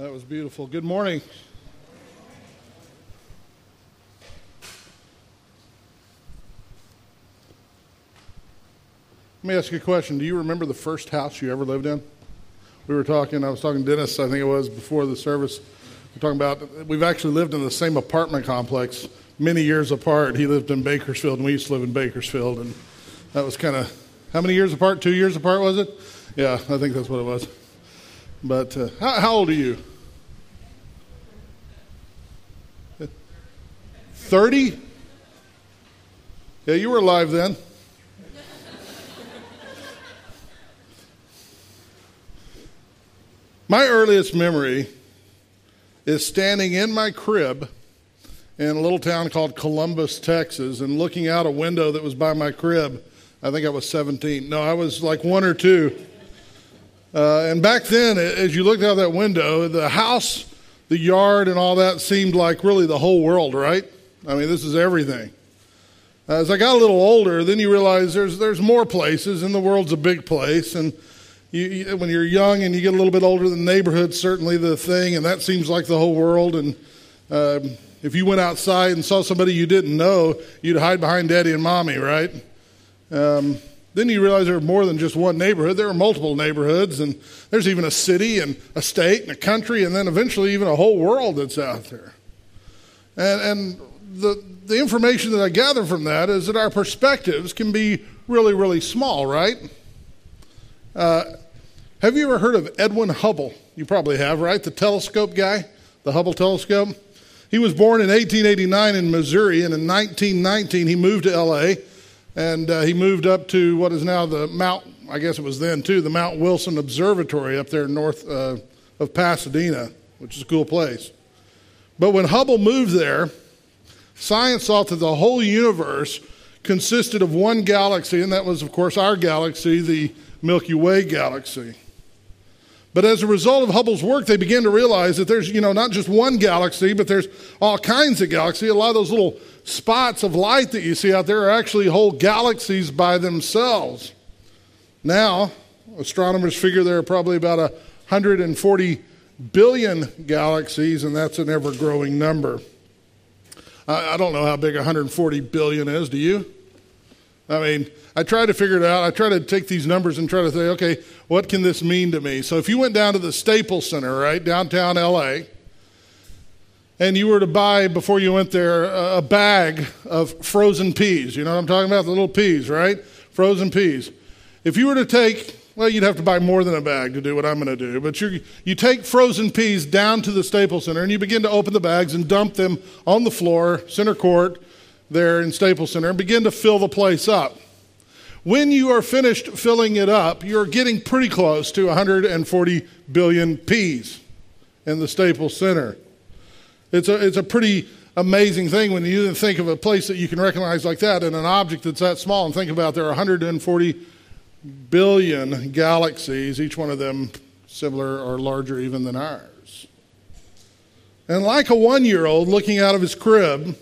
That was beautiful. Good morning. Let me ask you a question. Do you remember the first house you ever lived in? We were talking, I was talking to Dennis, I think it was, before the service. We're talking about, we've actually lived in the same apartment complex many years apart. He lived in Bakersfield, and we used to live in Bakersfield. And that was kind of, how many years apart? Two years apart, was it? Yeah, I think that's what it was. But uh, how, how old are you? 30? Yeah, you were alive then. My earliest memory is standing in my crib in a little town called Columbus, Texas, and looking out a window that was by my crib. I think I was 17. No, I was like one or two. Uh, and back then, as you looked out that window, the house, the yard, and all that seemed like really the whole world, right? I mean, this is everything. As I got a little older, then you realize there's, there's more places, and the world's a big place. And you, you, when you're young and you get a little bit older, the neighborhood's certainly the thing, and that seems like the whole world. And um, if you went outside and saw somebody you didn't know, you'd hide behind daddy and mommy, right? Um, then you realize there are more than just one neighborhood. There are multiple neighborhoods, and there's even a city and a state and a country, and then eventually even a whole world that's out there. And, and the, the information that I gather from that is that our perspectives can be really, really small, right? Uh, have you ever heard of Edwin Hubble? You probably have, right? The telescope guy, the Hubble telescope. He was born in 1889 in Missouri, and in 1919 he moved to LA, and uh, he moved up to what is now the Mount, I guess it was then too, the Mount Wilson Observatory up there north uh, of Pasadena, which is a cool place. But when Hubble moved there, science thought that the whole universe consisted of one galaxy, and that was, of course, our galaxy, the Milky Way galaxy. But as a result of Hubble's work, they began to realize that there's, you know, not just one galaxy, but there's all kinds of galaxies. A lot of those little spots of light that you see out there are actually whole galaxies by themselves. Now, astronomers figure there are probably about 140 billion galaxies, and that's an ever growing number. I, I don't know how big 140 billion is, do you? I mean, I try to figure it out. I try to take these numbers and try to say, okay, what can this mean to me? So if you went down to the Staples Center, right, downtown LA, and you were to buy, before you went there, a bag of frozen peas, you know what I'm talking about? The little peas, right? Frozen peas. If you were to take, well, you'd have to buy more than a bag to do what I'm going to do, but you you take frozen peas down to the Staples Center and you begin to open the bags and dump them on the floor, center court, there in Staples Center and begin to fill the place up. When you are finished filling it up, you're getting pretty close to 140 billion peas in the Staples Center. It's a, it's a pretty amazing thing when you think of a place that you can recognize like that and an object that's that small and think about there are 140 billion galaxies, each one of them similar or larger even than ours. And like a one year old looking out of his crib,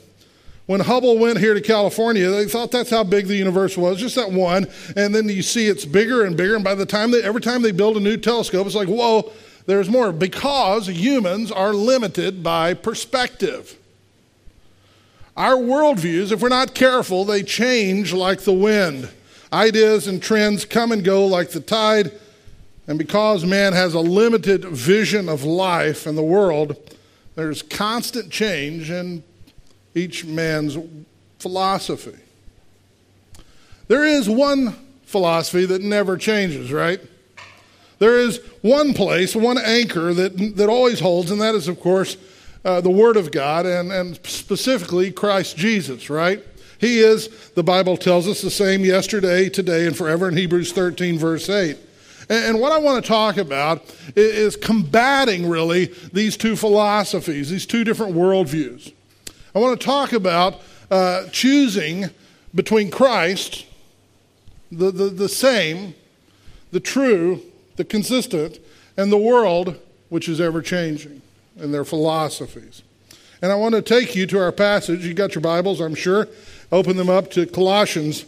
when Hubble went here to California, they thought that's how big the universe was, just that one. And then you see it's bigger and bigger. And by the time they, every time they build a new telescope, it's like, whoa, there's more. Because humans are limited by perspective. Our worldviews, if we're not careful, they change like the wind. Ideas and trends come and go like the tide. And because man has a limited vision of life and the world, there's constant change in each man's philosophy. There is one philosophy that never changes, right? There is one place, one anchor that, that always holds, and that is, of course, uh, the Word of God, and, and specifically Christ Jesus, right? He is, the Bible tells us, the same yesterday, today, and forever in Hebrews 13, verse 8. And, what I want to talk about is, is combating, really, these two philosophies, these two different worldviews. I want to talk about uh, choosing between Christ, the, the, the same, the true, the consistent, and the world, which is ever changing, and their philosophies. And I want to take you to our passage. You got your Bibles, I'm sure. Open them up to Colossians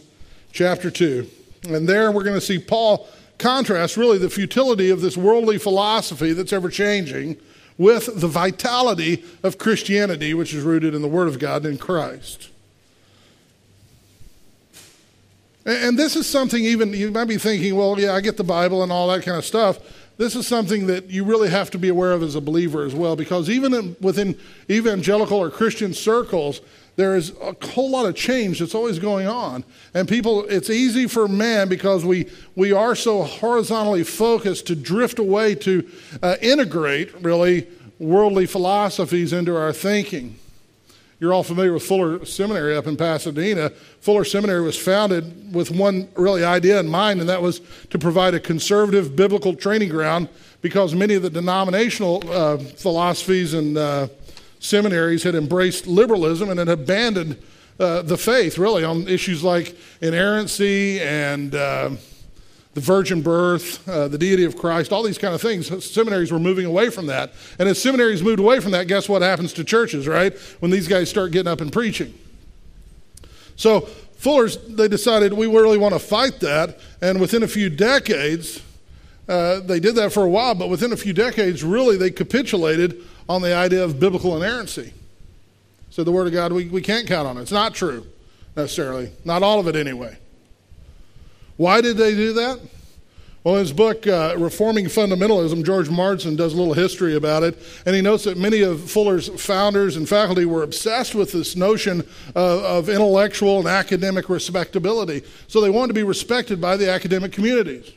chapter 2. And there we're going to see Paul contrast really the futility of this worldly philosophy that's ever changing with the vitality of Christianity, which is rooted in the Word of God in Christ. And this is something, even you might be thinking, well, yeah, I get the Bible and all that kind of stuff. This is something that you really have to be aware of as a believer as well, because even in, within evangelical or Christian circles, there is a whole lot of change that's always going on. And people, it's easy for man because we, we are so horizontally focused to drift away to uh, integrate, really, worldly philosophies into our thinking. You're all familiar with Fuller Seminary up in Pasadena. Fuller Seminary was founded with one really idea in mind, and that was to provide a conservative biblical training ground because many of the denominational uh, philosophies and uh, seminaries had embraced liberalism and had abandoned uh, the faith, really, on issues like inerrancy and uh, the virgin birth, uh, the deity of Christ, all these kind of things. Seminaries were moving away from that. And as seminaries moved away from that, guess what happens to churches, right? When these guys start getting up and preaching. So, Fuller's, they decided we really want to fight that. And within a few decades, uh, they did that for a while, but within a few decades, really, they capitulated on the idea of biblical inerrancy. So, the Word of God, we, we can't count on it. It's not true, necessarily. Not all of it, anyway. Why did they do that? Well, in his book, uh, Reforming Fundamentalism, George Marsden does a little history about it, and he notes that many of Fuller's founders and faculty were obsessed with this notion of, of intellectual and academic respectability. So they wanted to be respected by the academic communities.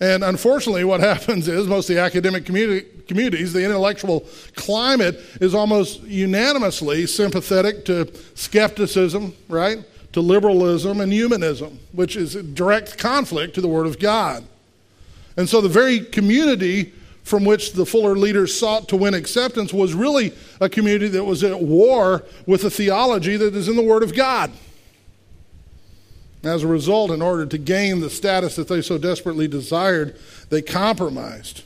And unfortunately, what happens is most of the academic community, communities, the intellectual climate is almost unanimously sympathetic to skepticism, right? to liberalism and humanism, which is direct conflict to the Word of God. And so the very community from which the Fuller leaders sought to win acceptance was really a community that was at war with the theology that is in the Word of God. As a result, in order to gain the status that they so desperately desired, they compromised.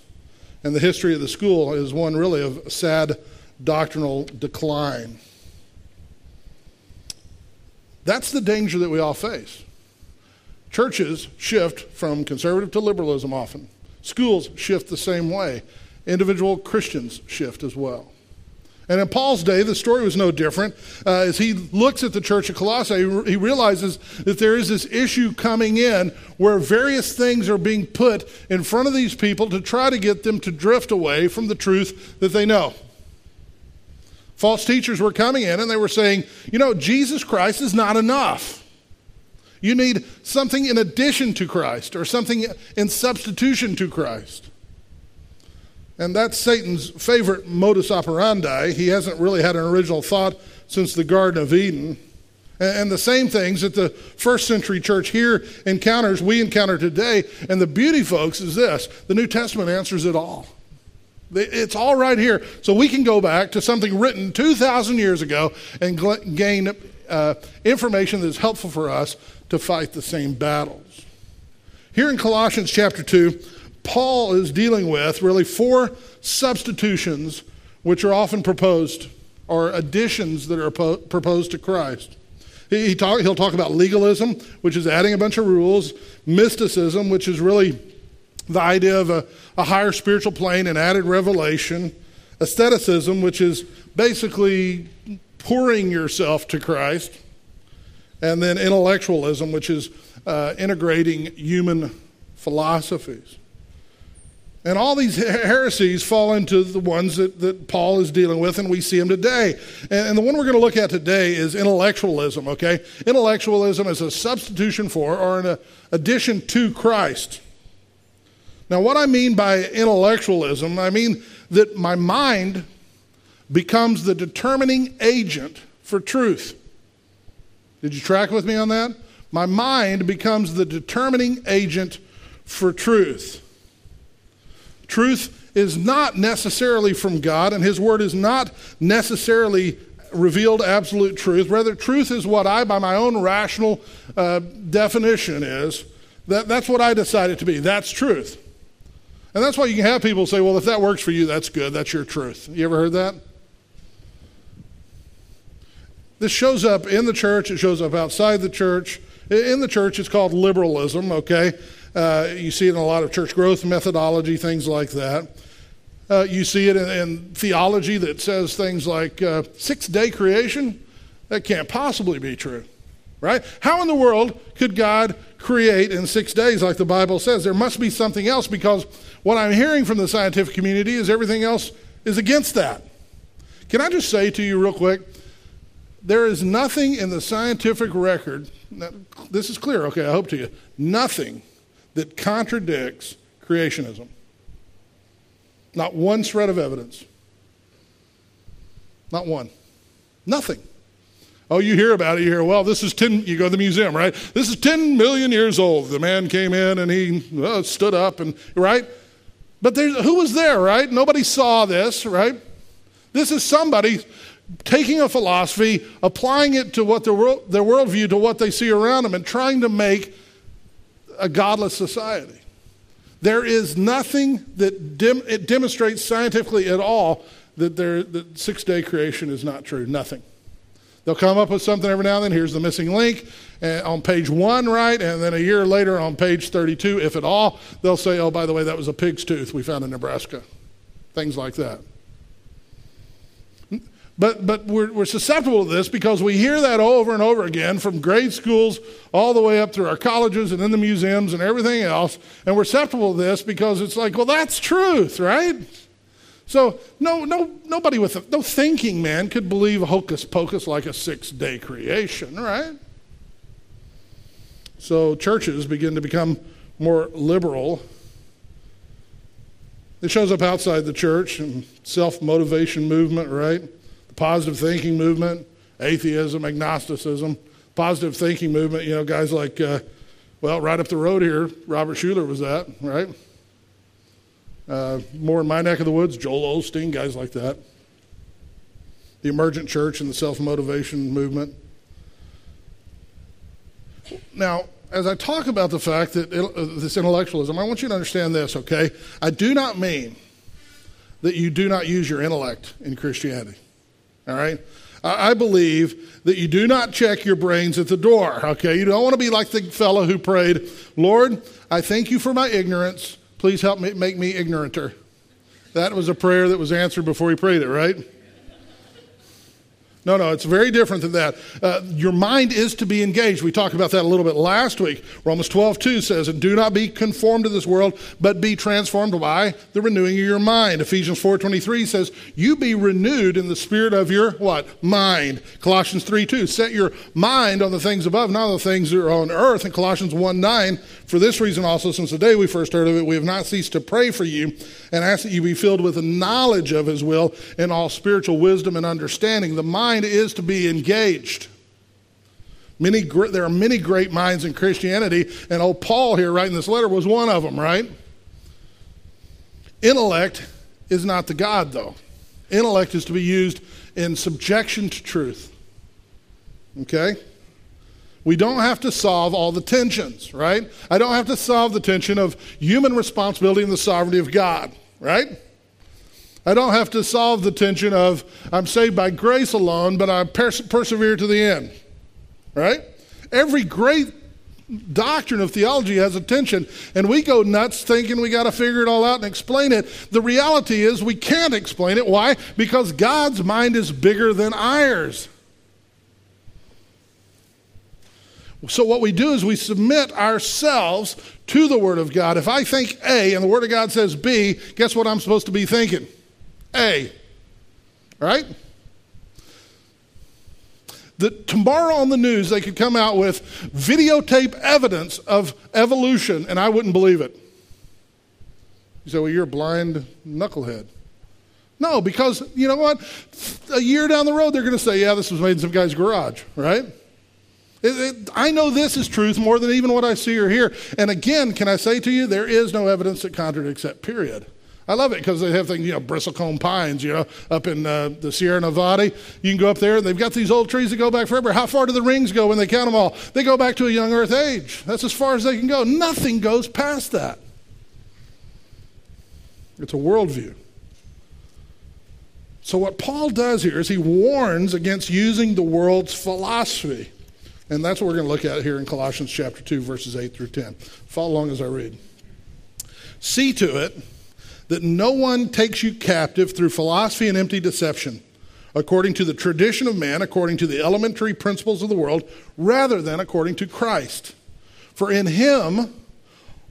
And the history of the school is one really of sad doctrinal decline. That's the danger that we all face. Churches shift from conservative to liberalism often. Schools shift the same way. Individual Christians shift as well. And in Paul's day, the story was no different. Uh, as he looks at the church of Colossae, he realizes that there is this issue coming in where various things are being put in front of these people to try to get them to drift away from the truth that they know. False teachers were coming in and they were saying, you know, Jesus Christ is not enough. You need something in addition to Christ or something in substitution to Christ. And that's Satan's favorite modus operandi. He hasn't really had an original thought since the Garden of Eden. And the same things that the first century church here encounters, we encounter today. And the beauty, folks, is this the New Testament answers it all. It's all right here. So we can go back to something written 2,000 years ago and gain uh, information that's helpful for us to fight the same battles. Here in Colossians chapter 2, Paul is dealing with really four substitutions which are often proposed or additions that are proposed to Christ. He, talk, he'll talk about legalism, which is adding a bunch of rules, mysticism, which is really the idea of a, a higher spiritual plane and added revelation, asceticism, which is basically pouring yourself to Christ, and then intellectualism, which is uh, integrating human philosophies. And all these heresies fall into the ones that, that Paul is dealing with, and we see them today. And, and the one we're going to look at today is intellectualism, okay? Intellectualism is a substitution for or an uh, addition to Christ. Now, what I mean by intellectualism, I mean that my mind becomes the determining agent for truth. Did you track with me on that? My mind becomes the determining agent for truth. Truth is not necessarily from God, and His Word is not necessarily revealed absolute truth. Rather, truth is what I, by my own rational uh, definition, is. That, that's what I decided to be. That's truth. And that's why you can have people say, well, if that works for you, that's good. That's your truth. You ever heard that? This shows up in the church, it shows up outside the church. In the church, it's called liberalism, okay? Uh, you see it in a lot of church growth methodology, things like that. Uh, you see it in, in, theology that says things like uh, six day creation. That can't possibly be true, right? How in the world could God create in six days like the Bible says? There must be something else because what I'm hearing from the scientific community is everything else is against that. Can I just say to you, real quick, there is nothing in the scientific record, this is clear, okay, I hope to you, nothing that contradicts creationism. Not one shred of evidence. Not one. Nothing. Oh, you hear about it. You hear, well, this is 10, you go to the museum, right? This is 10 million years old. The man came in and he stood up and, right? But who was there, right? Nobody saw this, right? This is somebody taking a philosophy, applying it to what their, world, their worldview, to what they see around them, and trying to make a godless society. There is nothing that dem- it demonstrates scientifically at all that, that six day creation is not true. Nothing. They'll come up with something every now and then. Here's the missing link uh, on page one, right? And then a year later on page 32, if at all, they'll say, oh, by the way, that was a pig's tooth we found in Nebraska. Things like that. But, but we're, we're susceptible to this because we hear that over and over again from grade schools all the way up through our colleges and in the museums and everything else. And we're susceptible to this because it's like, well, that's truth, right? So no, no, nobody with a, no thinking man could believe hocus pocus like a six-day creation, right? So churches begin to become more liberal. It shows up outside the church and self-motivation movement, right? Positive thinking movement, atheism, agnosticism, positive thinking movement. You know, guys like, uh, well, right up the road here, Robert Schuller was that, right? Uh, more in my neck of the woods, Joel Osteen, guys like that. The emergent church and the self motivation movement. Now, as I talk about the fact that it, uh, this intellectualism, I want you to understand this, okay? I do not mean that you do not use your intellect in Christianity. All right? I believe that you do not check your brains at the door, okay? You don't want to be like the fellow who prayed, Lord, I thank you for my ignorance. Please help me make me ignoranter. That was a prayer that was answered before he prayed it, right? No, no, it's very different than that. Uh, your mind is to be engaged. We talked about that a little bit last week. Romans 12, 2 says, And do not be conformed to this world, but be transformed by the renewing of your mind. Ephesians 4, 23 says, You be renewed in the spirit of your what? Mind. Colossians 3, 2. Set your mind on the things above, not on the things that are on earth. And Colossians 1, 9. For this reason also, since the day we first heard of it, we have not ceased to pray for you and ask that you be filled with the knowledge of his will in all spiritual wisdom and understanding. The mind is to be engaged. Many, there are many great minds in Christianity, and old Paul here writing this letter was one of them, right? Intellect is not the God, though. Intellect is to be used in subjection to truth. Okay? We don't have to solve all the tensions, right? I don't have to solve the tension of human responsibility and the sovereignty of God, right? I don't have to solve the tension of I'm saved by grace alone, but I pers- persevere to the end, right? Every great doctrine of theology has a tension, and we go nuts thinking we got to figure it all out and explain it. The reality is we can't explain it. Why? Because God's mind is bigger than ours. So, what we do is we submit ourselves to the Word of God. If I think A and the Word of God says B, guess what I'm supposed to be thinking? A. Right? The, tomorrow on the news, they could come out with videotape evidence of evolution, and I wouldn't believe it. You say, well, you're a blind knucklehead. No, because you know what? A year down the road, they're going to say, yeah, this was made in some guy's garage, right? It, it, I know this is truth more than even what I see or hear. And again, can I say to you, there is no evidence that contradicts that, period. I love it because they have things, you know, bristlecone pines, you know, up in uh, the Sierra Nevada. You can go up there and they've got these old trees that go back forever. How far do the rings go when they count them all? They go back to a young earth age. That's as far as they can go. Nothing goes past that. It's a worldview. So, what Paul does here is he warns against using the world's philosophy. And that's what we're going to look at here in Colossians chapter 2, verses 8 through 10. Follow along as I read. See to it that no one takes you captive through philosophy and empty deception, according to the tradition of man, according to the elementary principles of the world, rather than according to Christ. For in him,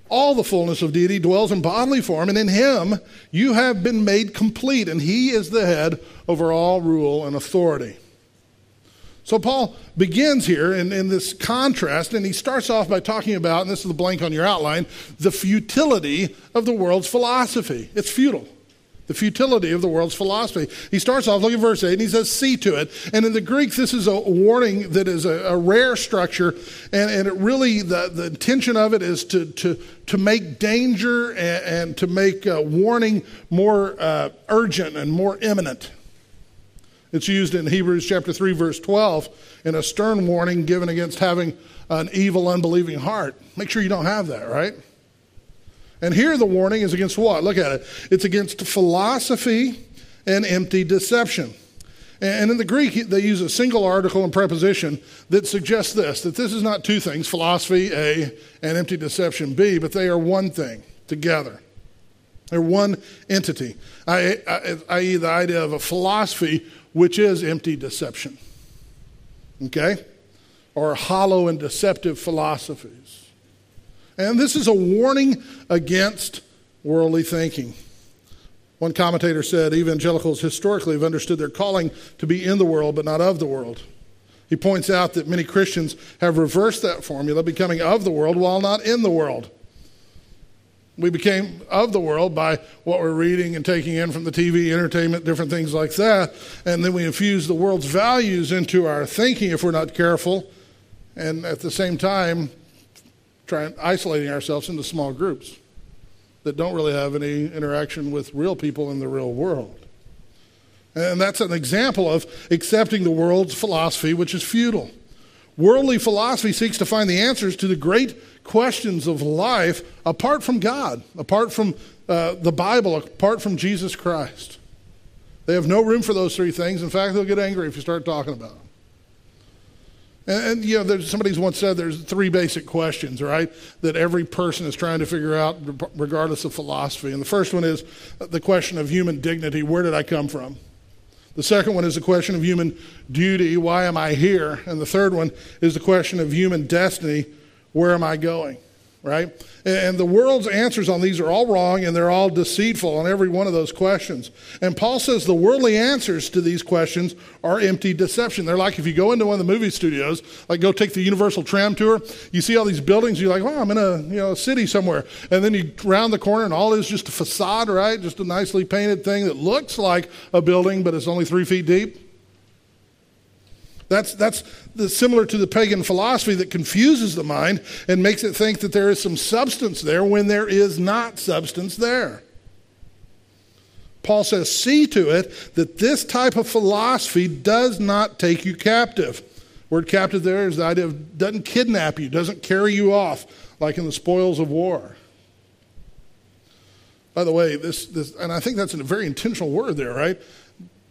all the fullness of deity dwells in bodily form, and in him you have been made complete, and he is the head over all rule and authority. So Paul begins here in, in this contrast, and he starts off by talking about, and this is the blank on your outline, the futility of the world's philosophy. It's futile. The futility of the world's philosophy. He starts off, look at verse 8, and he says, See to it. And in the Greek, this is a warning that is a, a rare structure, and, and it really, the, the intention of it is to, to, to make danger and, and to make uh, warning more uh, urgent and more imminent. It's used in Hebrews chapter 3, verse 12, in a stern warning given against having an evil, unbelieving heart. Make sure you don't have that, right? And here the warning is against what? Look at it. It's against philosophy and empty deception. And in the Greek, they use a single article and preposition that suggests this that this is not two things, philosophy A and empty deception B, but they are one thing together. They're one entity, i.e., the idea of a philosophy which is empty deception. Okay? Or hollow and deceptive philosophies. And this is a warning against worldly thinking. One commentator said evangelicals historically have understood their calling to be in the world but not of the world. He points out that many Christians have reversed that formula, becoming of the world while not in the world. We became of the world by what we're reading and taking in from the TV, entertainment, different things like that. And then we infuse the world's values into our thinking if we're not careful. And at the same time, trying isolating ourselves into small groups that don't really have any interaction with real people in the real world. And that's an example of accepting the world's philosophy, which is futile. Worldly philosophy seeks to find the answers to the great questions of life apart from God, apart from uh, the Bible, apart from Jesus Christ. They have no room for those three things. In fact, they'll get angry if you start talking about them. And, and you know, somebody's once said there's three basic questions, right, that every person is trying to figure out, regardless of philosophy. And the first one is the question of human dignity where did I come from? The second one is the question of human duty why am I here? And the third one is the question of human destiny where am I going? Right? And the world's answers on these are all wrong and they're all deceitful on every one of those questions. And Paul says the worldly answers to these questions are empty deception. They're like if you go into one of the movie studios, like go take the Universal Tram tour, you see all these buildings, you're like, oh, I'm in a you know a city somewhere. And then you round the corner and all is just a facade, right? Just a nicely painted thing that looks like a building, but it's only three feet deep. That's, that's the, similar to the pagan philosophy that confuses the mind and makes it think that there is some substance there when there is not substance there. Paul says, see to it that this type of philosophy does not take you captive. Word captive there is the idea of doesn't kidnap you, doesn't carry you off like in the spoils of war. By the way, this, this and I think that's a very intentional word there, right?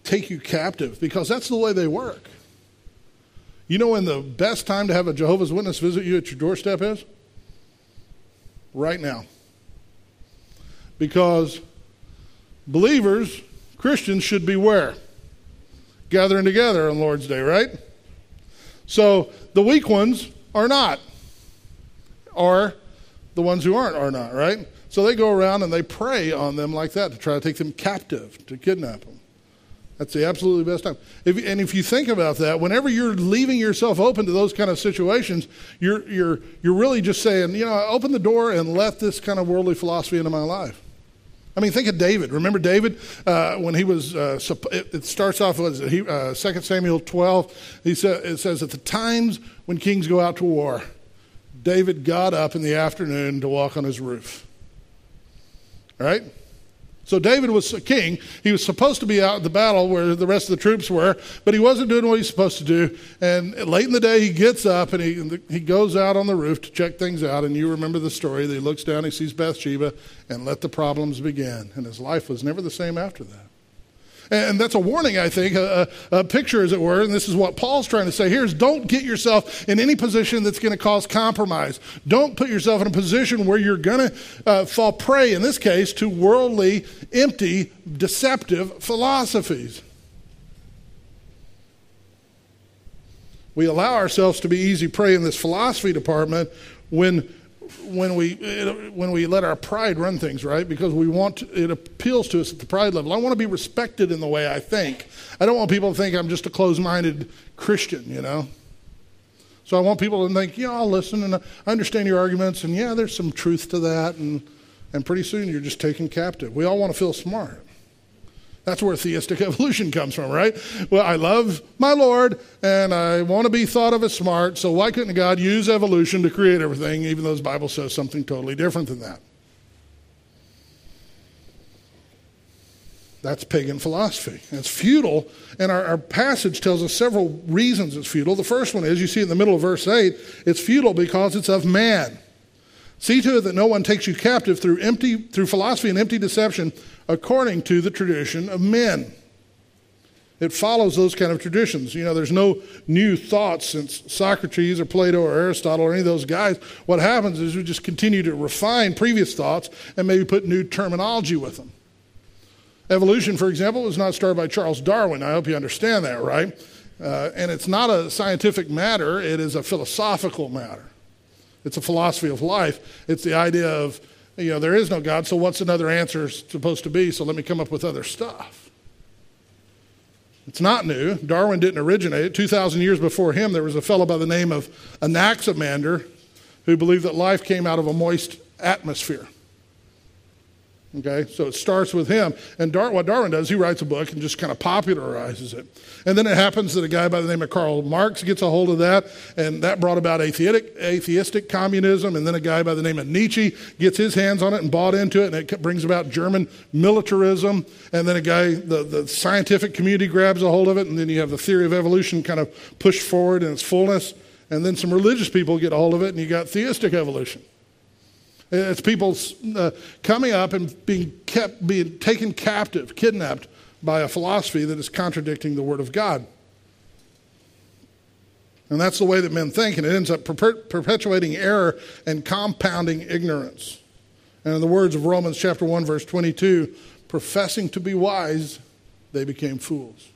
Take you captive, because that's the way they work. You know when the best time to have a Jehovah's Witness visit you at your doorstep is? Right now. Because believers, Christians, should be where? Gathering together on Lord's Day, right? So the weak ones are not. Or the ones who aren't are not, right? So they go around and they prey on them like that to try to take them captive, to kidnap them. That's the absolutely best time. If, and if you think about that, whenever you're leaving yourself open to those kind of situations, you're, you're, you're really just saying, you know, open the door and let this kind of worldly philosophy into my life. I mean, think of David. Remember David uh, when he was, uh, it starts off with uh, 2 Samuel 12. He sa- it says, At the times when kings go out to war, David got up in the afternoon to walk on his roof. All right? So David was a king. He was supposed to be out in the battle where the rest of the troops were, but he wasn't doing what he's supposed to do. And late in the day, he gets up and he, he goes out on the roof to check things out. And you remember the story that he looks down, he sees Bathsheba, and let the problems begin. And his life was never the same after that. And that's a warning, I think, a, a, picture, as it were. And this is what Paul's trying to say here is don't get yourself in any position that's going to cause compromise. Don't put yourself in a position where you're going to uh, fall prey, in this case, to worldly, empty, deceptive philosophies. We allow ourselves to be easy prey in this philosophy department when when we when we let our pride run things right? Because we want to, it appeals to us at the pride level. I want to be respected in the way i think. I don't want people to think i'm just a closed-minded christian you know? So i want people to think yeah i'll listen and i understand your arguments and yeah there's some truth to that and and pretty soon you're just taken captive. We all want to feel smart that's where theistic evolution comes from, right? Well, I love my Lord and I want to be thought of as smart, so why couldn't God use evolution to create everything, even though the Bible says something totally different than that? That's pagan philosophy. It's futile, and our, our, passage tells us several reasons it's futile. The first one is you see in the middle of verse 8 it's futile because it's of man. See to it that no one takes you captive through empty through philosophy and empty deception according to the tradition of men. It follows those kind of traditions. You know, there's no new thoughts since Socrates or Plato or Aristotle or any of those guys. What happens is we just continue to refine previous thoughts and maybe put new terminology with them. Evolution, for example, was not started by Charles Darwin. I hope you understand that, right? Uh, and it's not a scientific matter, it is a philosophical matter. It's a philosophy of life. It's the idea of you know, there is no God, so what's another answer supposed to be? So let me come up with other stuff. It's not new. Darwin didn't originate it. 2,000 years before him, there was a fellow by the name of Anaximander who believed that life came out of a moist atmosphere. Okay, so it starts with him. And Dar- what Darwin does, he writes a book and just kind of popularizes it. And then it happens that a guy by the name of Karl Marx gets a hold of that, and that brought about atheistic, atheistic communism. And then a guy by the name of Nietzsche gets his hands on it and bought into it, and it brings about German militarism. And then a guy, the, the scientific community grabs a hold of it, and then you have the theory of evolution kind of pushed forward in its fullness. And then some religious people get a hold of it, and you got theistic evolution. It's people uh, coming up and being kept, being taken captive, kidnapped by a philosophy that is contradicting the Word of God. And that's the way that men think, and it ends up perpetuating error and compounding ignorance. And in the words of Romans chapter 1, verse 22, professing to be wise, they became fools.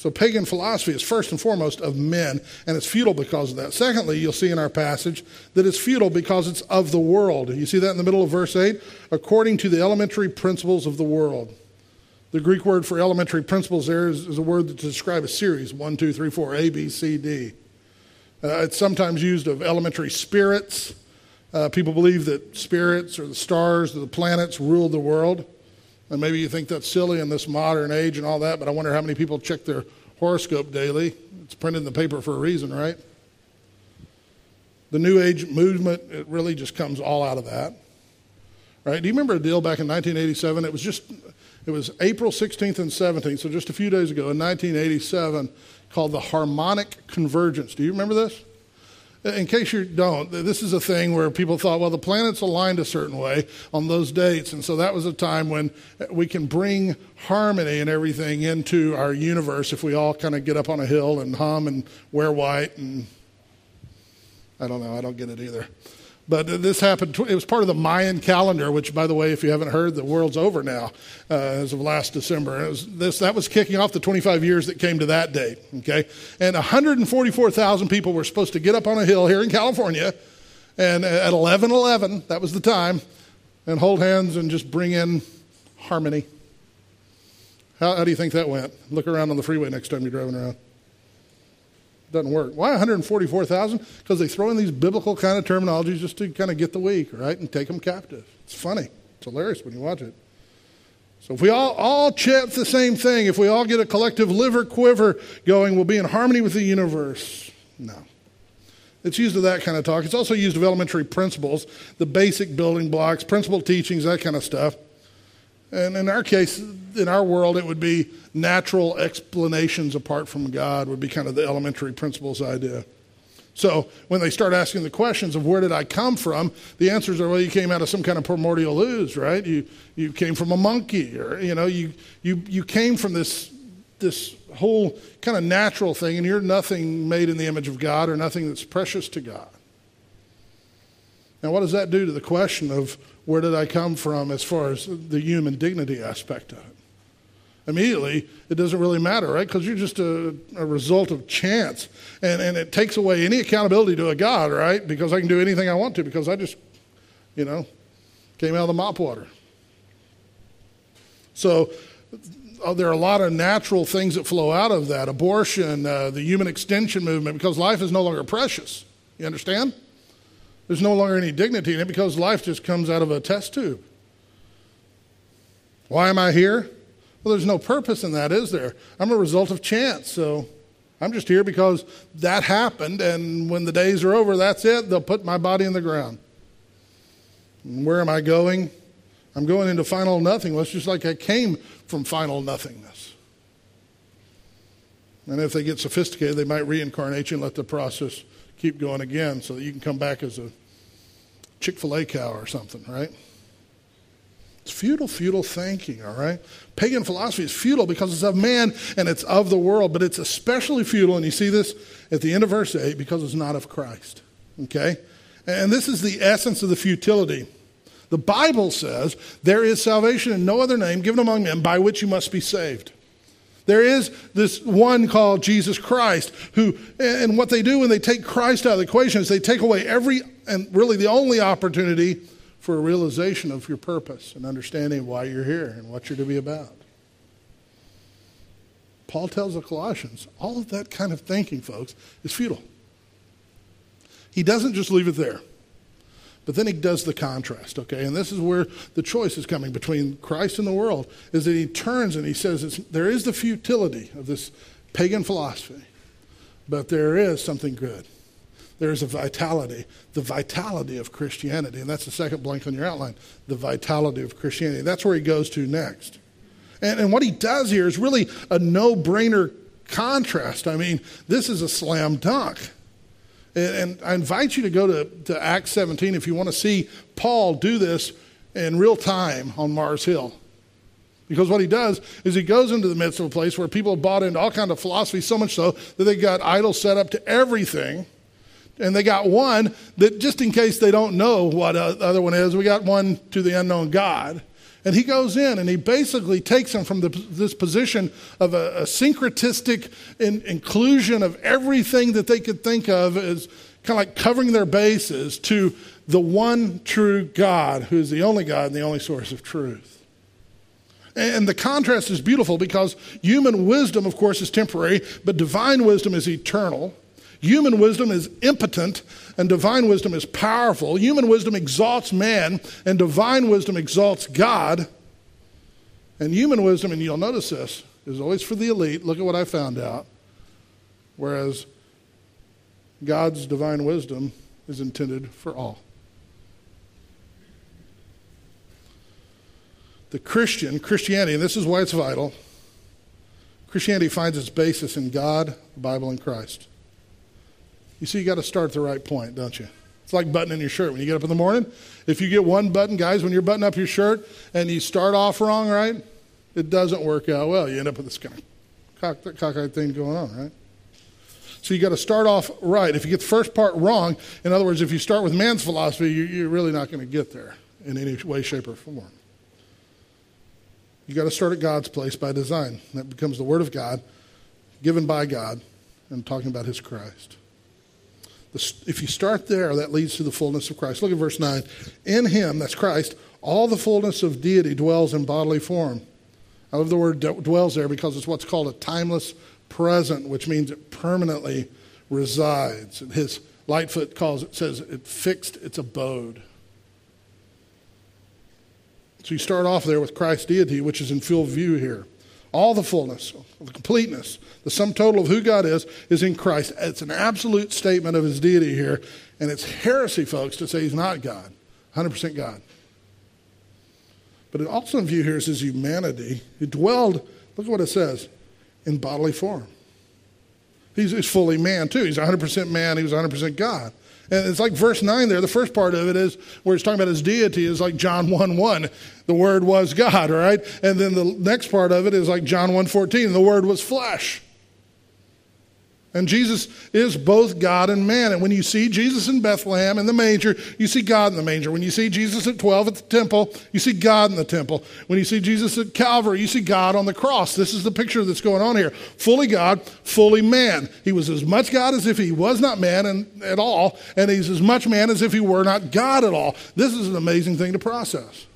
So pagan philosophy is first and foremost of men, and it's futile because of that. Secondly, you'll see in our passage that it's futile because it's of the world. You see that in the middle of verse 8? According to the elementary principles of the world. The Greek word for elementary principles there is, is a word to describe a series one, two, three, four, A, B, C, D. Uh, it's sometimes used of elementary spirits. Uh, people believe that spirits or the stars or the planets rule the world. And maybe you think that's silly in this modern age and all that, but I wonder how many people check their horoscope daily. It's printed in the paper for a reason, right? The New Age movement, it really just comes all out of that. Right? Do you remember a deal back in 1987? It was just, it was April 16th and 17th, so just a few days ago in 1987, called the harmonic convergence. Do you remember this? In case you don't, this is a thing where people thought, well, the planets aligned a certain way on those dates. And so that was a time when uh, we can bring harmony and everything into our universe if we all kind of get up on a hill and hum and wear white. And I don't know, I don't get it either. But this happened, it was part of the Mayan calendar, which, by the way, if you haven't heard, the world's over now uh, as of last December. Was this, that was kicking off the 25 years that came to that date, okay? And 144,000 people were supposed to get up on a hill here in California, and at 11 11, that was the time, and hold hands and just bring in harmony. How, how do you think that went? Look around on the freeway next time you're driving around doesn't work. Why 144,000? Because they throw in these biblical kind of terminologies just to kind of get the weak, right, and take them captive. It's funny. It's hilarious when you watch it. So if we all, all chant the same thing, if we all get a collective liver quiver going, we'll be in harmony with the universe. No. It's used of that kind of talk. It's also used of elementary principles, the basic building blocks, principle teachings, that kind of stuff. And in our case, in our world, it would be natural explanations apart from God, would be kind of the elementary principles idea. So when they start asking the questions of where did I come from, the answers are, well, you came out of some kind of primordial ooze, right? You, you came from a monkey, or, you know, you, you, you came from this, this whole kind of natural thing, and you're nothing made in the image of God or nothing that's precious to God. Now, what does that do to the question of where did I come from as far as the human dignity aspect of it? Immediately, it doesn't really matter, right? Because you're just a, a, result of chance. And, and it takes away any accountability to a God, right? Because I can do anything I want to because I just, you know, came out of the mop water. So uh, there are a lot of natural things that flow out of that abortion, uh, the human extension movement, because life is no longer precious. You understand? There's no longer any dignity in it because life just comes out of a test tube. Why am I here? Well, there's no purpose in that, is there? I'm a result of chance. So I'm just here because that happened, and when the days are over, that's it. They'll put my body in the ground. And where am I going? I'm going into final nothingness, just like I came from final nothingness. And if they get sophisticated, they might reincarnate you and let the process keep going again so that you can come back as a Chick fil A cow or something, right? It's futile, futile thinking, all right? Pagan philosophy is futile because it's of man and it's of the world, but it's especially futile, and you see this at the end of verse 8, because it's not of Christ, okay? And this is the essence of the futility. The Bible says there is salvation in no other name given among men by which you must be saved. There is this one called Jesus Christ, who, and what they do when they take Christ out of the equation is they take away every, and really the only opportunity for a realization of your purpose and understanding why you're here and what you're to be about. Paul tells the Colossians all of that kind of thinking, folks, is futile. He doesn't just leave it there. But then he does the contrast, okay? And this is where the choice is coming between Christ and the world, is that he turns and he says there is the futility of this pagan philosophy, but there is something good. There is a vitality, the vitality of Christianity. And that's the second blank on your outline, the vitality of Christianity. That's where he goes to next. And, and what he does here is really a no brainer contrast. I mean, this is a slam dunk. And, I invite you to go to, to Acts 17 if you want to see Paul do this in real time on Mars Hill. Because what he does is he goes into the midst of a place where people have bought into all kind of philosophy, so much so that they've got idols set up to everything. And they got one that, just in case they don't know what the other one is, we got one to the unknown God. And he goes in and he basically takes them from the, this position of a, a syncretistic in, inclusion of everything that they could think of as kind of like covering their bases to the one true God, who is the only God and the only source of truth. And the contrast is beautiful because human wisdom, of course, is temporary, but divine wisdom is eternal. Human wisdom is impotent and divine wisdom is powerful. Human wisdom exalts man and divine wisdom exalts God. And human wisdom, and you'll notice this, is always for the elite. Look at what I found out. Whereas God's divine wisdom is intended for all. The Christian, Christianity, and this is why it's vital, Christianity finds its basis in God, the Bible, and Christ. You see, you got to start at the right point, don't you? It's like buttoning your shirt. When you get up in the morning, if you get one button, guys, when you're buttoning up your shirt and you start off wrong, right? It doesn't work out well. You end up with this kind of cock, cockeyed thing going on, right? So you got to start off right. If you get the first part wrong, in other words, if you start with man's philosophy, you're really not going to get there in any way, shape, or form. You got to start at God's place by design. That becomes the Word of God, given by God, and talking about His Christ. If you start there, that leads to the fullness of Christ. Look at verse 9. In him, that's Christ, all the fullness of deity dwells in bodily form. I love the word dwells there because it's what's called a timeless present, which means it permanently resides. His Lightfoot calls it, says it fixed its abode. So you start off there with Christ's deity, which is in full view here. All the fullness, the completeness, the sum total of who God is, is in Christ. It's an absolute statement of his deity here. And it's heresy, folks, to say he's not God, 100% God. But it also in view here is his humanity. He dwelled, look at what it says, in bodily form. He's, he's fully man too. He's 100% man, he was 100% God. And it's like verse 9 there. The first part of it is where he's talking about his deity is like John 1 1. The Word was God, all right? And then the next part of it is like John 1 14. The Word was flesh. And Jesus is both God and man. And when you see Jesus in Bethlehem in the manger, you see God in the manger. When you see Jesus at 12 at the temple, you see God in the temple. When you see Jesus at Calvary, you see God on the cross. This is the picture that's going on here. Fully God, fully man. He was as much God as if he was not man and, at all, and he's as much man as if he were not God at all. This is an amazing thing to process.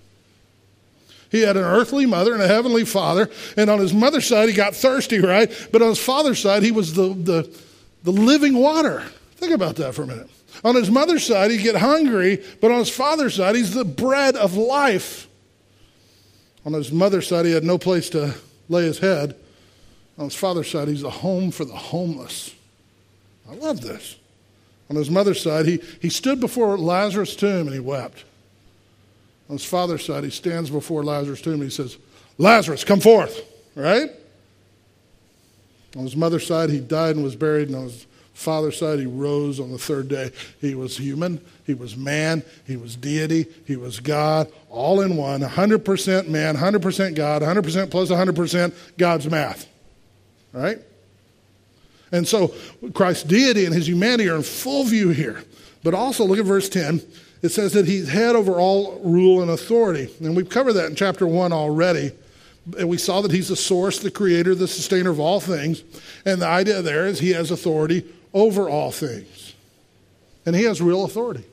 He had an earthly mother and a heavenly father. And on his mother's side, he got thirsty, right? But on his father's side, he was the, the, the living water. Think about that for a minute. On his mother's side, he'd get hungry, but on his father's side, he's the bread of life. On his mother's side, he had no place to lay his head. On his father's side, he's a home for the homeless. I love this. On his mother's side, he, he stood before Lazarus' tomb and he wept. On his father's side, he stands before Lazarus' tomb and he says, Lazarus, come forth, right? On his mother's side, he died and was buried, and on his father's side, he rose on the third day. He was human, he was man, he was deity, he was God, all in one 100% man, 100% God, 100% plus 100% God's math, right? And so Christ's deity and his humanity are in full view here. But also, look at verse 10 it says that he's head over all rule and authority. And we've covered that in chapter 1 already. And we saw that he's the source, the creator, the sustainer of all things. And the idea there is he has authority over all things. And he has real authority.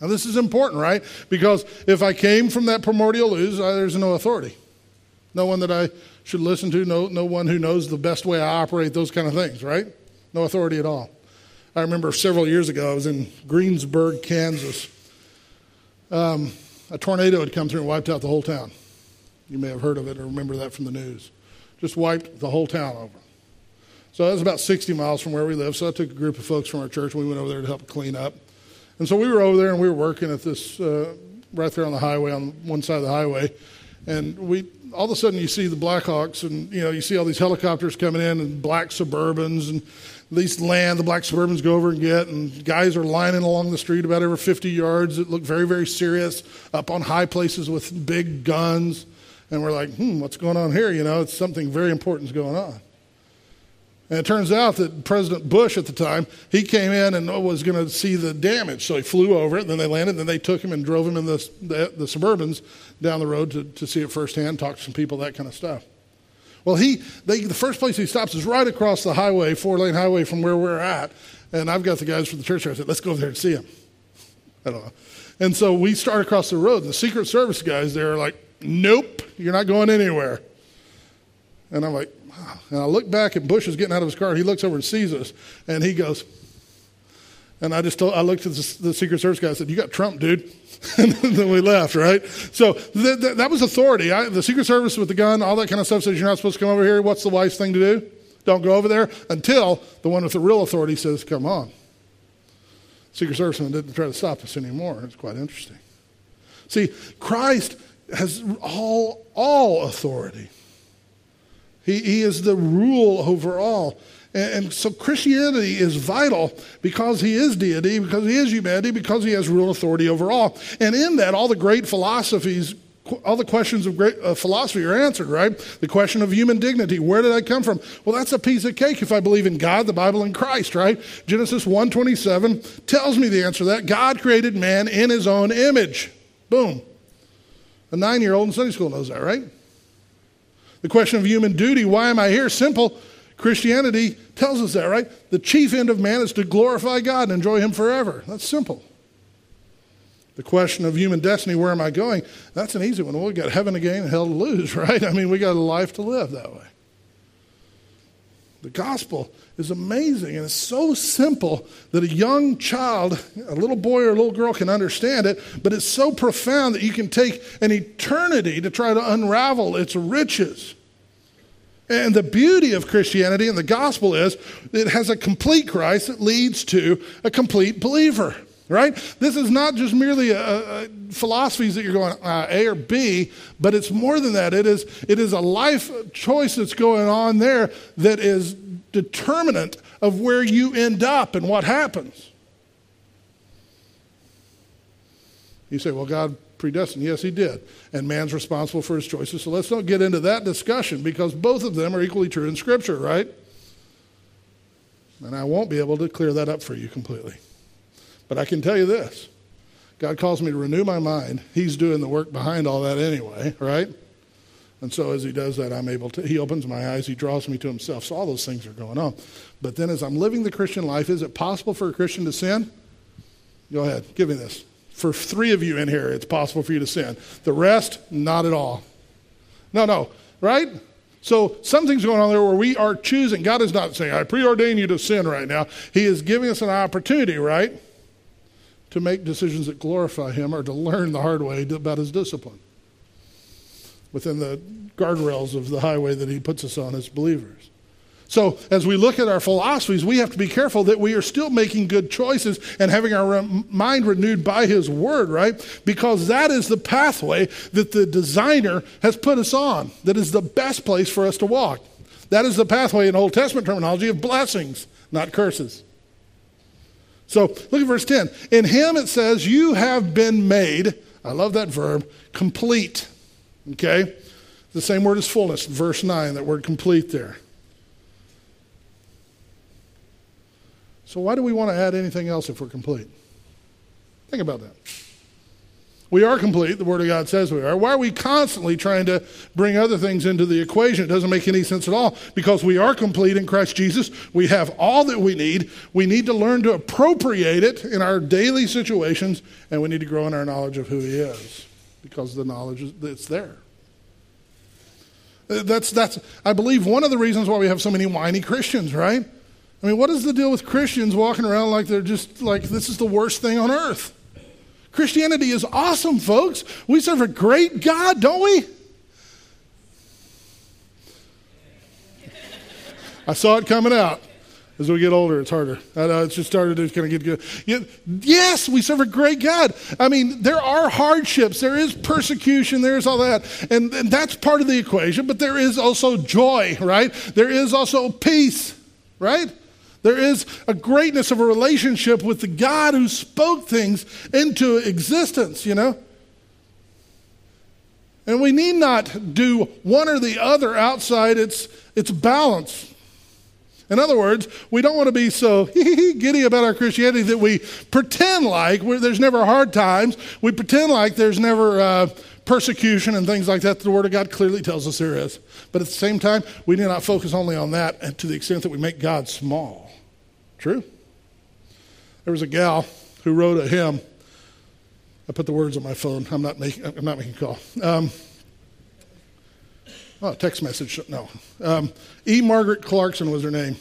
Now, this is important, right? Because if I came from that primordial ooze, uh, there's no authority. No one that I should listen to, no, no one who knows the best way I operate, those kind of things, right? No authority at all. I remember several years ago, I was in Greensburg, Kansas, um, a tornado had come through and wiped out the whole town. You may have heard of it or remember that from the news. Just wiped the whole town over. So that was about 60 miles from where we live. So I took a group of folks from our church and we went over there to help clean up. And so we were over there and we were working at this uh, right there on the highway, on one side of the highway. And we all of a sudden you see the Blackhawks and you know you see all these helicopters coming in and black Suburbans and these land the black Suburbans go over and get and guys are lining along the street about every 50 yards that look very very serious up on high places with big guns. And we're like hmm what's going on here? You know it's something very important is going on and it turns out that President Bush at the time, he came in and was going to see the damage. So he flew over it, then they landed, then they took him and drove him in the, the, the Suburbans down the road to, to see it firsthand, talk to some people, that kind of stuff. Well, he, they, the first place he stops is right across the highway, four lane highway from where we're at. And I've got the guys from the church here. I said, let's go over there and see him. I don't know. And so we start across the road. The Secret Service guys there are like, nope, you're not going anywhere. And I'm like, and I look back and Bush is getting out of his car. He looks over and sees us, and he goes, and I just told, I looked at the, the Secret Service guy. I said, "You got Trump, dude." and then we left, right? So th- th- that was authority. I, the Secret Service with the gun, all that kind of stuff says you're not supposed to come over here. What's the wise thing to do? Don't go over there until the one with the real authority says, "Come on." Secret Service didn't try to stop us anymore. It's quite interesting. See, Christ has all all authority. He, he is the rule over all. And, and so Christianity is vital because he is deity, because he is humanity, because he has real authority over all. And in that, all the great philosophies all the questions of great uh, philosophy are answered, right? The question of human dignity, where did I come from? Well, that's a piece of cake if I believe in God, the Bible, and Christ, right? Genesis 1:27 tells me the answer to that. God created man in his own image. Boom. A 9-year-old in Sunday school knows that, right? The question of human duty, why am I here? Simple. Christianity tells us that, right? The chief end of man is to glorify God and enjoy Him forever. That's simple. The question of human destiny, where am I going? That's an easy one. Well, we got heaven to gain and hell to lose, right? I mean, we got a life to live that way. The gospel is amazing and it's so simple that a young child, a little boy or a little girl can understand it, but it's so profound that you can take an eternity to try to unravel its riches. And the beauty of Christianity and the gospel is it has a complete Christ that leads to a complete believer right? This is not just merely a, a philosophies that you're going uh, A or B, but it's more than that. It is, it is a life choice that's going on there that is determinant of where you end up and what happens. You say, well, God predestined. Yes, He did. And man's responsible for his choices. So let's not get into that discussion because both of them are equally true in Scripture, right? And I won't be able to clear that up for you completely. But I can tell you this God calls me to renew my mind. He's doing the work behind all that anyway, right? And so as he does that, I'm able to, he opens my eyes, he draws me to himself. So all those things are going on. But then as I'm living the Christian life, is it possible for a Christian to sin? Go ahead, give me this. For three of you in here, it's possible for you to sin. The rest, not at all. No, no, right? So something's going on there where we are choosing. God is not saying, I preordain you to sin right now. He is giving us an opportunity, right? To make decisions that glorify Him or to learn the hard way about His discipline within the guardrails of the highway that He puts us on as believers. So, as we look at our philosophies, we have to be careful that we are still making good choices and having our mind renewed by His Word, right? Because that is the pathway that the designer has put us on, that is the best place for us to walk. That is the pathway in Old Testament terminology of blessings, not curses. So, look at verse 10. In Him it says, You have been made, I love that verb, complete. Okay? The same word as fullness, verse 9, that word complete there. So, why do we want to add anything else if we're complete? Think about that. We are complete, the Word of God says we are. Why are we constantly trying to bring other things into the equation? It doesn't make any sense at all because we are complete in Christ Jesus. We have all that we need. We need to learn to appropriate it in our daily situations, and we need to grow in our knowledge of who He is because the knowledge is it's there. Uh, that's, that's, I believe, one of the reasons why we have so many whiny Christians, right? I mean, what is the deal with Christians walking around like they're just like this is the worst thing on earth? Christianity is awesome, folks. We serve a great God, don't we? I saw it coming out. As we get older, it's harder. I know it's just started to kind of get good. Yes, we serve a great God. I mean, there are hardships, there is persecution, there's all that. And, and that's part of the equation, but there is also joy, right? There is also peace, right? There is a greatness of a relationship with the God who spoke things into existence, you know? And we need not do one or the other outside its, its balance. In other words, we don't want to be so giddy about our Christianity that we pretend like there's never hard times. We pretend like there's never uh, persecution and things like that. The Word of God clearly tells us there is. But at the same time, we need not focus only on that to the extent that we make God small. True? There was a gal who wrote a hymn. I put the words on my phone. I'm not making, I'm not making a call. Um, Oh, text message. No. Um, e. Margaret Clarkson was her name.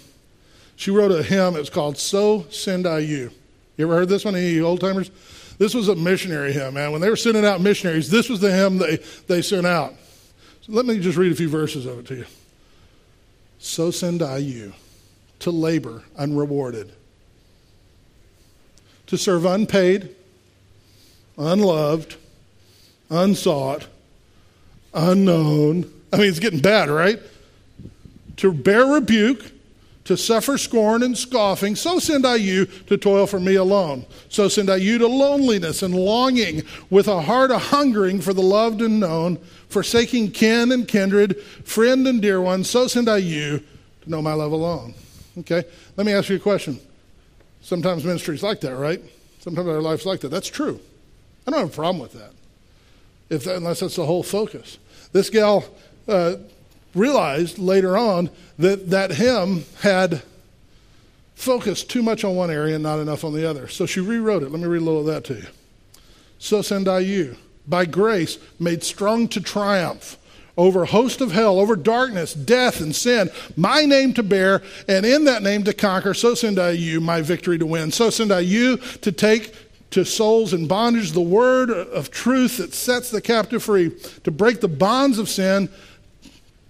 She wrote a hymn. It was called So Send I You. You ever heard this one, any old timers? This was a missionary hymn, man. When they were sending out missionaries, this was the hymn they, they sent out. So let me just read a few verses of it to you. So send I you to labor unrewarded, to serve unpaid, unloved, unsought, unknown, I mean, it's getting bad, right? To bear rebuke, to suffer scorn and scoffing, so send I you to toil for me alone. So send I you to loneliness and longing, with a heart a hungering for the loved and known, forsaking kin and kindred, friend and dear one. So send I you to know my love alone. Okay, let me ask you a question. Sometimes ministry's like that, right? Sometimes our life's like that. That's true. I don't have a problem with that, if unless that's the whole focus. This gal uh, realized later on that that hymn had focused too much on one area and not enough on the other. So she rewrote it. Let me read a little of that to you. So send I you, by grace, made strong to triumph over host of hell, over darkness, death, and sin, my name to bear, and in that name to conquer. So send I you my victory to win. So send I you to take to souls in bondage the word of truth that sets the captive free, to break the bonds of sin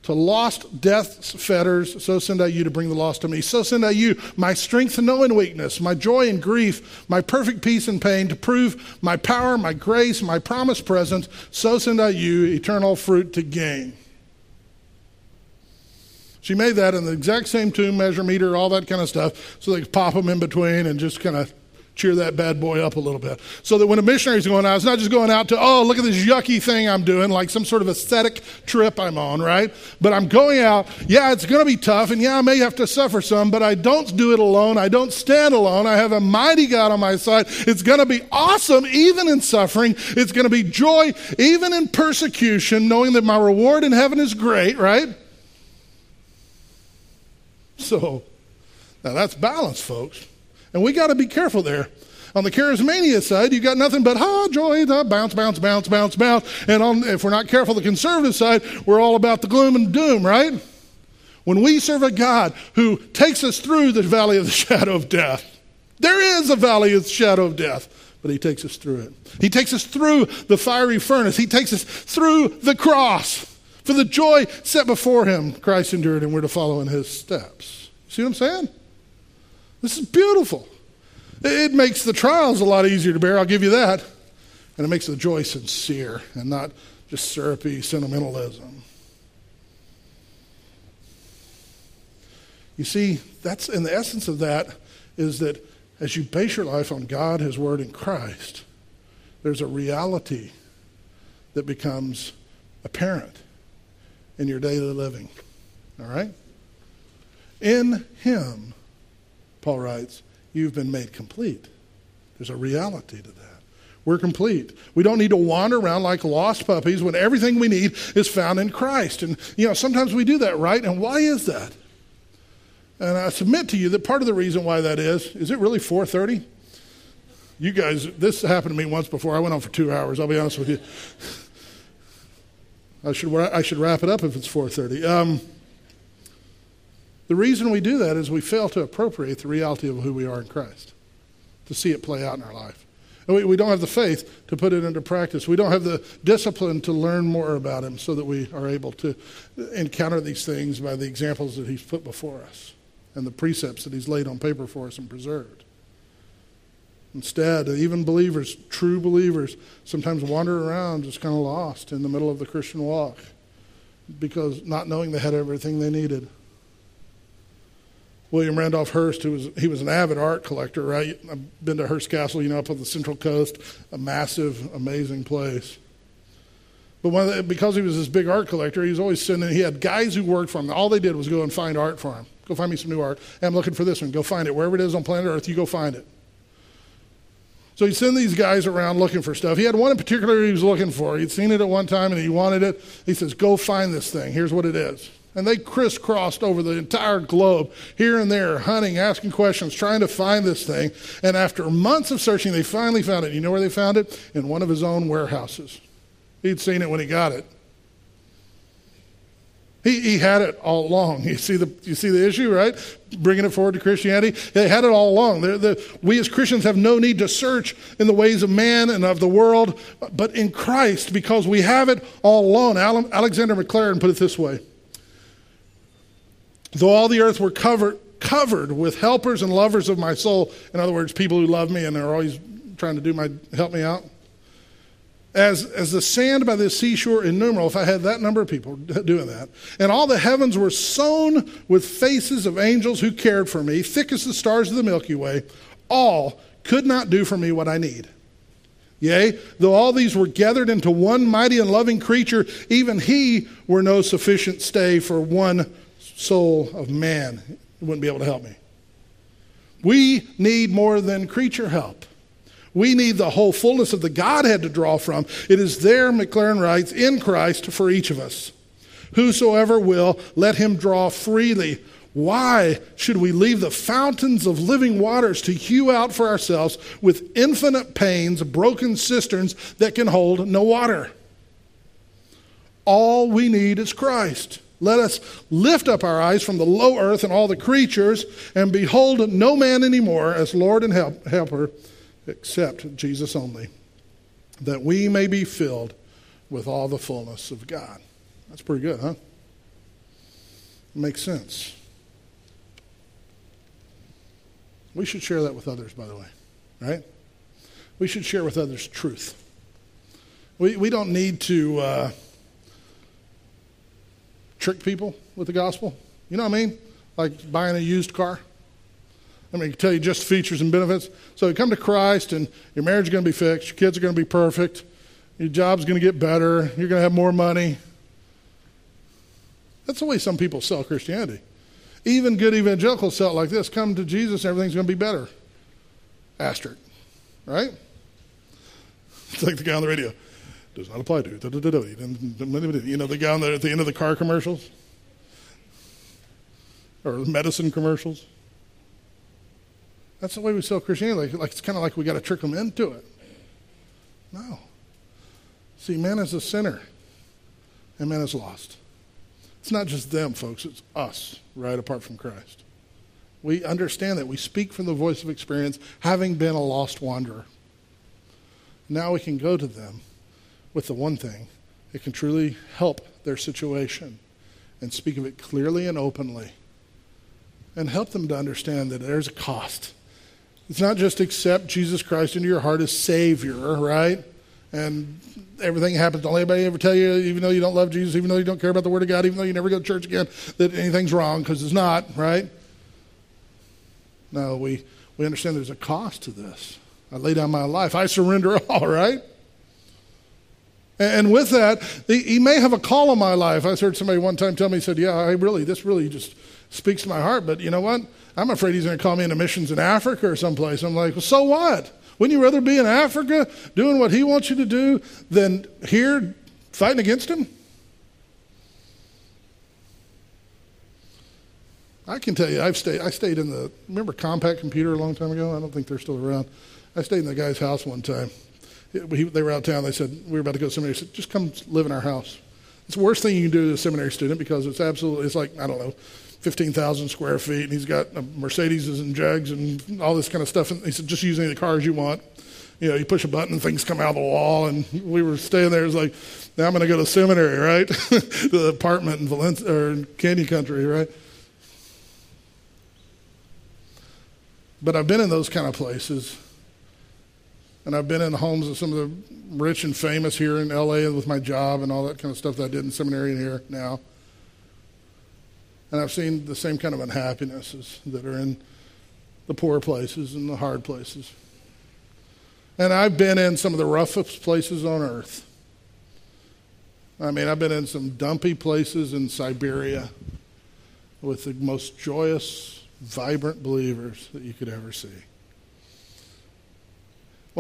to lost death's fetters, so send I you to bring the lost to me. So send I you my strength to know in weakness, my joy in grief, my perfect peace in pain, to prove my power, my grace, my promised presence. So send I you eternal fruit to gain. She made that in the exact same tune, measure meter, all that kind of stuff, so they could pop them in between and just kind of cheer that bad boy up a little bit. So that when a missionary's going out, it's not just going out to, oh, look at this yucky thing I'm doing, like some sort of ascetic trip I'm on, right? But I'm going out, yeah, it's going to be tough, and yeah, I may have to suffer some, but I don't do it alone. I don't stand alone. I have a mighty God on my side. It's going to be awesome, even in suffering. It's going to be joy, even in persecution, knowing that my reward in heaven is great, right? So, now that's balance, folks. And we got to be careful there. On the charismania side, you got nothing but ha, joy, the bounce, bounce, bounce, bounce, bounce. And on, if we're not careful, the conservative side, we're all about the gloom and doom, right? When we serve a God who takes us through the valley of the shadow of death, there is a valley of the shadow of death, but He takes us through it. He takes us through the fiery furnace, He takes us through the cross. For the joy set before Him, Christ endured, and we're to follow in His steps. See what I'm saying? This is beautiful. It makes the trials a lot easier to bear, I'll give you that. And it makes the joy sincere and not just syrupy sentimentalism. You see, that's in the essence of that is that as you base your life on God, His Word, and Christ, there's a reality that becomes apparent in your daily living. All right? In Him, Paul writes, you've been made complete. There's a reality to that. We're complete. We don't need to wander around like lost puppies when everything we need is found in Christ. And, you know, sometimes we do that, right? And why is that? And I submit to you that part of the reason why that is, is it really 4.30? You guys, this happened to me once before. I went on for two hours. I'll be honest with you. I should, I should wrap it up if it's 4.30. Um, the reason we do that is we fail to appropriate the reality of who we are in Christ, to see it play out in our life. And we, we don't have the faith to put it into practice. We don't have the discipline to learn more about Him so that we are able to encounter these things by the examples that He's put before us and the precepts that He's laid on paper for us and preserved. Instead, even believers, true believers, sometimes wander around just kind of lost in the middle of the Christian walk because not knowing they had everything they needed. William Randolph Hearst, who was he was an avid art collector, right? I've been to Hearst Castle, you know, up on the Central Coast, a massive, amazing place. But the, because he was this big art collector, he was always sending. He had guys who worked for him. All they did was go and find art for him. Go find me some new art. Hey, I'm looking for this one. Go find it wherever it is on planet Earth. You go find it. So he'd send these guys around looking for stuff. He had one in particular he was looking for. He'd seen it at one time and he wanted it. He says, "Go find this thing. Here's what it is." And they crisscrossed over the entire globe, here and there, hunting, asking questions, trying to find this thing. And after months of searching, they finally found it. You know where they found it? In one of his own warehouses. He'd seen it when he got it. He, he had it all along. You see, the, you see the issue, right? Bringing it forward to Christianity. They had it all along. The, we as Christians have no need to search in the ways of man and of the world, but in Christ, because we have it all along. Alexander Maclaren put it this way Though all the earth were covered, covered with helpers and lovers of my soul, in other words, people who love me and are always trying to do my help me out. As, as the sand by the seashore innumerable, if I had that number of people doing that, and all the heavens were sown with faces of angels who cared for me, thick as the stars of the Milky Way, all could not do for me what I need. Yea, though all these were gathered into one mighty and loving creature, even he were no sufficient stay for one soul of man. Wouldn't be able to help me. We need more than creature help. We need the whole fullness of the Godhead to draw from. It is there, Maclaren writes, in Christ for each of us. Whosoever will, let him draw freely. Why should we leave the fountains of living waters to hew out for ourselves with infinite pains broken cisterns that can hold no water? All we need is Christ. Let us lift up our eyes from the low earth and all the creatures and behold no man anymore as Lord and help, helper except Jesus only, that we may be filled with all the fullness of God. That's pretty good, huh? Makes sense. We should share that with others, by the way, right? We should share with others truth. We, we don't need to. Uh, trick people with the gospel. You know what I mean? Like buying a used car. I mean, tell you just features and benefits. So you come to Christ and your marriage is going to be fixed, your kids are going to be perfect, your job's going to get better, you're going to have more money. That's the way some people sell Christianity. Even good evangelicals sell it like this come to Jesus, everything's going to be better. Asterisk. Right? It's like the guy on the radio. Does not apply to. You know, the guy at the end of the car commercials? Or medicine commercials? That's the way we sell Christianity. Like it's kind of like we got to trick them into it. No. See, man is a sinner, and man is lost. It's not just them, folks, it's us, right, apart from Christ. We understand that. We speak from the voice of experience, having been a lost wanderer. Now we can go to them with the one thing it can truly help their situation and speak of it clearly and openly and help them to understand that there's a cost. It's not just accept Jesus Christ into your heart as Savior, right? And everything happens. Don't anybody ever tell you, even though you don't love Jesus, even though you don't care about the Word of God, even though you never go to church again, that anything's wrong, because it's not, right? No, we, we understand there's a cost to this. I lay down my life. I surrender all, right? And with that, he may have a call on my life. I heard somebody one time tell me, he said, Yeah, I really, this really just speaks to my heart, but you know what? I'm afraid he's going to call me into missions in Africa or someplace. I'm like, well, so what? Wouldn't you rather be in Africa doing what he wants you to do than here fighting against him? I can tell you, I've stayed. I stayed in the. Remember Compaq Computer a long time ago? I don't think they're still around. I stayed in the guy's house one time. He, they were out of town. They said we were about to go to seminary. He said, "Just come live in our house." It's the worst thing you can do to a seminary student because it's absolutely. It's like I don't know, 15,000 square feet, and he's got uh, Mercedes and Jags and all this kind of stuff. And he said, just use any of the cars you want. You know, you push a button and things come out of the wall. And we were staying there. It was like, now I'm going to go to seminary, right? the apartment in Valencia or in Canyon Country, right? But I've been in those kind of places. And I've been in the homes of some of the rich and famous here in LA with my job and all that kind of stuff that I did in seminary in here now. And I've seen the same kind of unhappinesses that are in the poor places and the hard places. And I've been in some of the roughest places on earth. I mean, I've been in some dumpy places in Siberia with the most joyous, vibrant believers that you could ever see.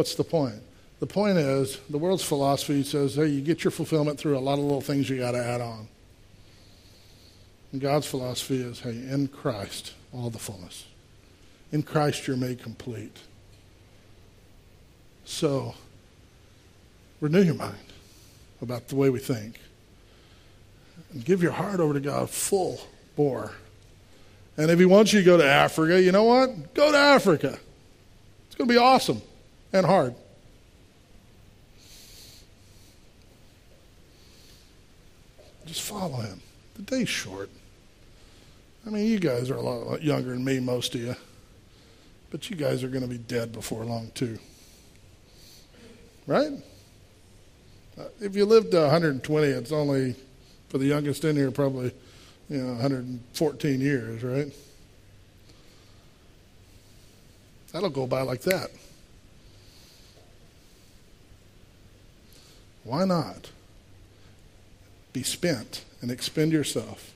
What's the point? The point is, the world's philosophy says, hey, you get your fulfillment through a lot of little things you got to add on. And God's philosophy is hey, in Christ, all the fullness. In Christ, you're made complete. So, renew your mind about the way we think. And give your heart over to God full bore. And if He wants you to go to Africa, you know what? Go to Africa. It's going to be awesome and hard. Just follow Him. The day's short. I mean, you guys are a lot younger than me, most of you. But you guys are going to be dead before long, too. Right? Uh, if you lived to 120, it's only, for the youngest in here, probably, you know, 114 years, right? That'll go by like that. Why not be spent and expend yourself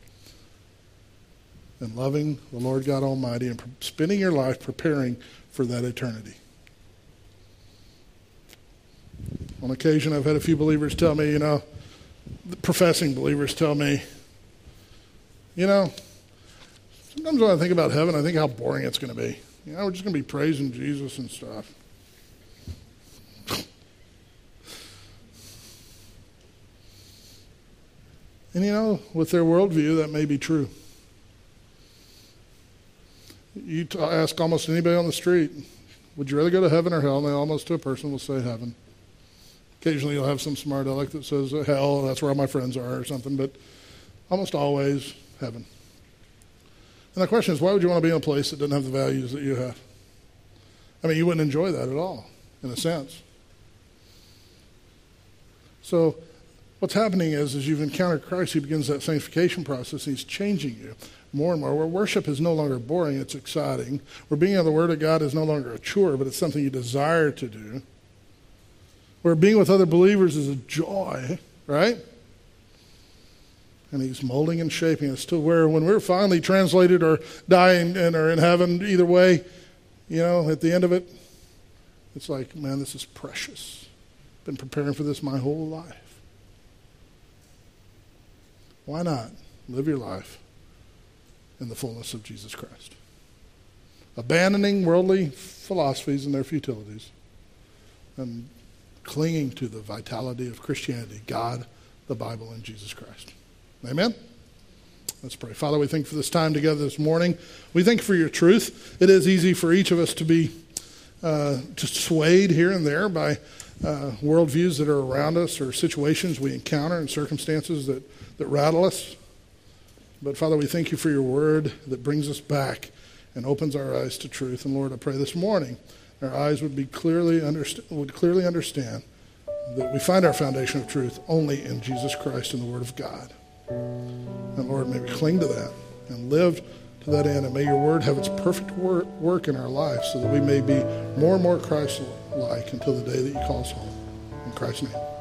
in loving the Lord God Almighty and spending your life preparing for that eternity. On occasion, I've had a few believers tell me, you know, professing believers tell me, you know, sometimes when I think about heaven, I think how boring it's going to be. You know, we're just going to be praising Jesus and stuff. And you know, with their worldview, that may be true. You t- ask almost anybody on the street, would you rather go to heaven or hell? And they almost to a person will say heaven. Occasionally you'll have some smart aleck that says uh, hell, that's where all my friends are or something, but almost always heaven. And the question is, why would you want to be in a place that doesn't have the values that you have? I mean, you wouldn't enjoy that at all, in a sense. So, what's happening is, as you've encountered Christ, He begins that sanctification process, and He's changing you more and more. Where worship is no longer boring, it's exciting. Where being in the Word of God is no longer a chore, but it's something you desire to do. Where being with other believers is a joy, right? And He's molding and shaping us to where when we're finally translated or dying and are in heaven, either way, you know, at the end of it, it's like, man, this is precious. Been preparing for this my whole life. Why not live your life in the fullness of Jesus Christ? Abandoning worldly philosophies and their futilities and clinging to the vitality of Christianity, God, the Bible, and Jesus Christ. Amen? Let's pray. Father, we thank you for this time together this morning. We thank you for your truth. It is easy for each of us to be uh, just swayed here and there by uh, worldviews that are around us or situations we encounter and circumstances that that rattle us. But Father, we thank you for your word that brings us back and opens our eyes to truth. And Lord, I pray this morning our eyes would be clearly underst- would clearly understand that we find our foundation of truth only in Jesus Christ and the Word of God. And Lord, may we cling to that and live to that end. And may your Word have its perfect work in our lives so that we may be more and more Christ like until the day that you call us home. In Christ's name.